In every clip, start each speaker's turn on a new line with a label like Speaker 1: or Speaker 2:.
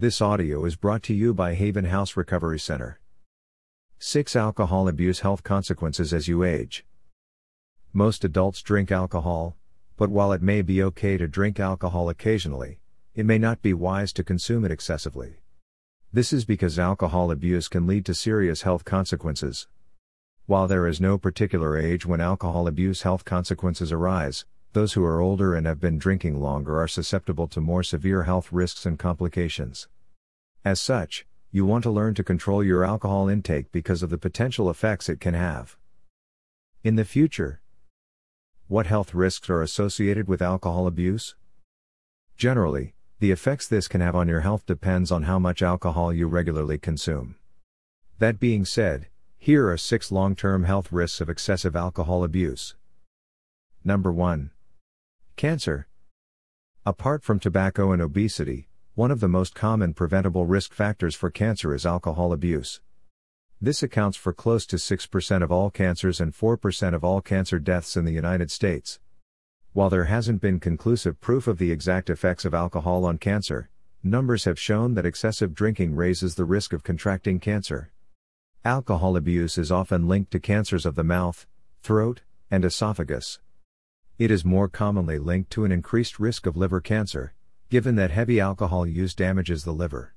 Speaker 1: This audio is brought to you by Haven House Recovery Center. 6 Alcohol Abuse Health Consequences as you age. Most adults drink alcohol, but while it may be okay to drink alcohol occasionally, it may not be wise to consume it excessively. This is because alcohol abuse can lead to serious health consequences. While there is no particular age when alcohol abuse health consequences arise, those who are older and have been drinking longer are susceptible to more severe health risks and complications. As such, you want to learn to control your alcohol intake because of the potential effects it can have. In the future, what health risks are associated with alcohol abuse? Generally, the effects this can have on your health depends on how much alcohol you regularly consume. That being said, here are 6 long-term health risks of excessive alcohol abuse. Number 1. Cancer. Apart from tobacco and obesity, one of the most common preventable risk factors for cancer is alcohol abuse. This accounts for close to 6% of all cancers and 4% of all cancer deaths in the United States. While there hasn't been conclusive proof of the exact effects of alcohol on cancer, numbers have shown that excessive drinking raises the risk of contracting cancer. Alcohol abuse is often linked to cancers of the mouth, throat, and esophagus. It is more commonly linked to an increased risk of liver cancer, given that heavy alcohol use damages the liver.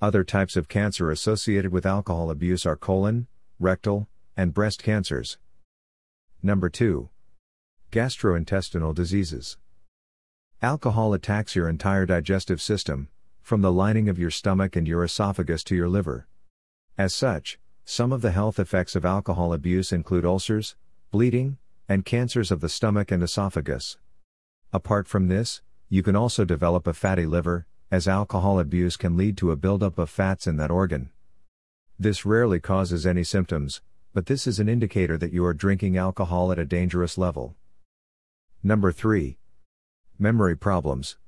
Speaker 1: Other types of cancer associated with alcohol abuse are colon, rectal, and breast cancers. Number 2. Gastrointestinal diseases. Alcohol attacks your entire digestive system, from the lining of your stomach and your esophagus to your liver. As such, some of the health effects of alcohol abuse include ulcers, bleeding, and cancers of the stomach and esophagus. Apart from this, you can also develop a fatty liver, as alcohol abuse can lead to a buildup of fats in that organ. This rarely causes any symptoms, but this is an indicator that you are drinking alcohol at a dangerous level. Number 3. Memory problems.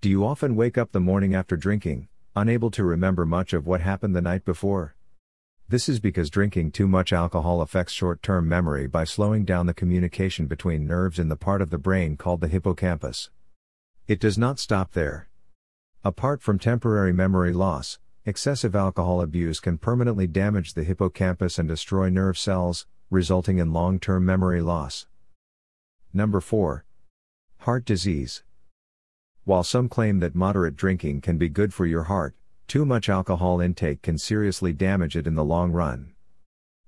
Speaker 1: Do you often wake up the morning after drinking, unable to remember much of what happened the night before? This is because drinking too much alcohol affects short term memory by slowing down the communication between nerves in the part of the brain called the hippocampus. It does not stop there. Apart from temporary memory loss, excessive alcohol abuse can permanently damage the hippocampus and destroy nerve cells, resulting in long term memory loss. Number 4. Heart disease. While some claim that moderate drinking can be good for your heart, too much alcohol intake can seriously damage it in the long run.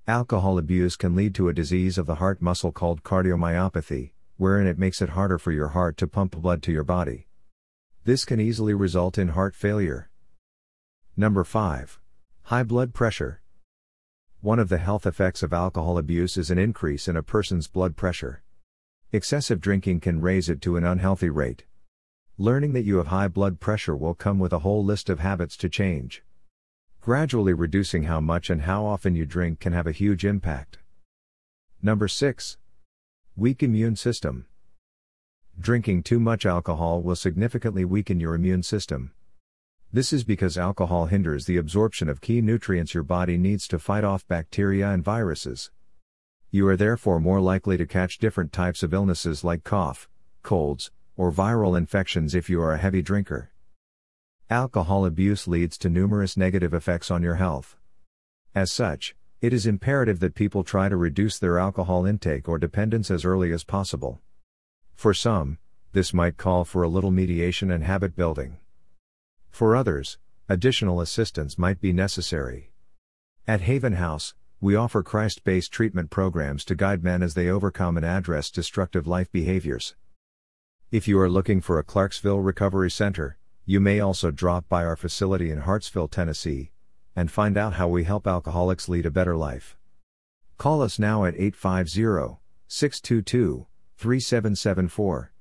Speaker 1: Alcohol abuse can lead to a disease of the heart muscle called cardiomyopathy, wherein it makes it harder for your heart to pump blood to your body. This can easily result in heart failure. Number 5. High blood pressure. One of the health effects of alcohol abuse is an increase in a person's blood pressure. Excessive drinking can raise it to an unhealthy rate. Learning that you have high blood pressure will come with a whole list of habits to change. Gradually reducing how much and how often you drink can have a huge impact. Number 6. Weak immune system. Drinking too much alcohol will significantly weaken your immune system. This is because alcohol hinders the absorption of key nutrients your body needs to fight off bacteria and viruses. You are therefore more likely to catch different types of illnesses like cough, colds, or viral infections if you are a heavy drinker. Alcohol abuse leads to numerous negative effects on your health. As such, it is imperative that people try to reduce their alcohol intake or dependence as early as possible. For some, this might call for a little mediation and habit building. For others, additional assistance might be necessary. At Haven House, we offer Christ based treatment programs to guide men as they overcome and address destructive life behaviors. If you are looking for a Clarksville Recovery Center, you may also drop by our facility in Hartsville, Tennessee, and find out how we help alcoholics lead a better life. Call us now at 850 622 3774.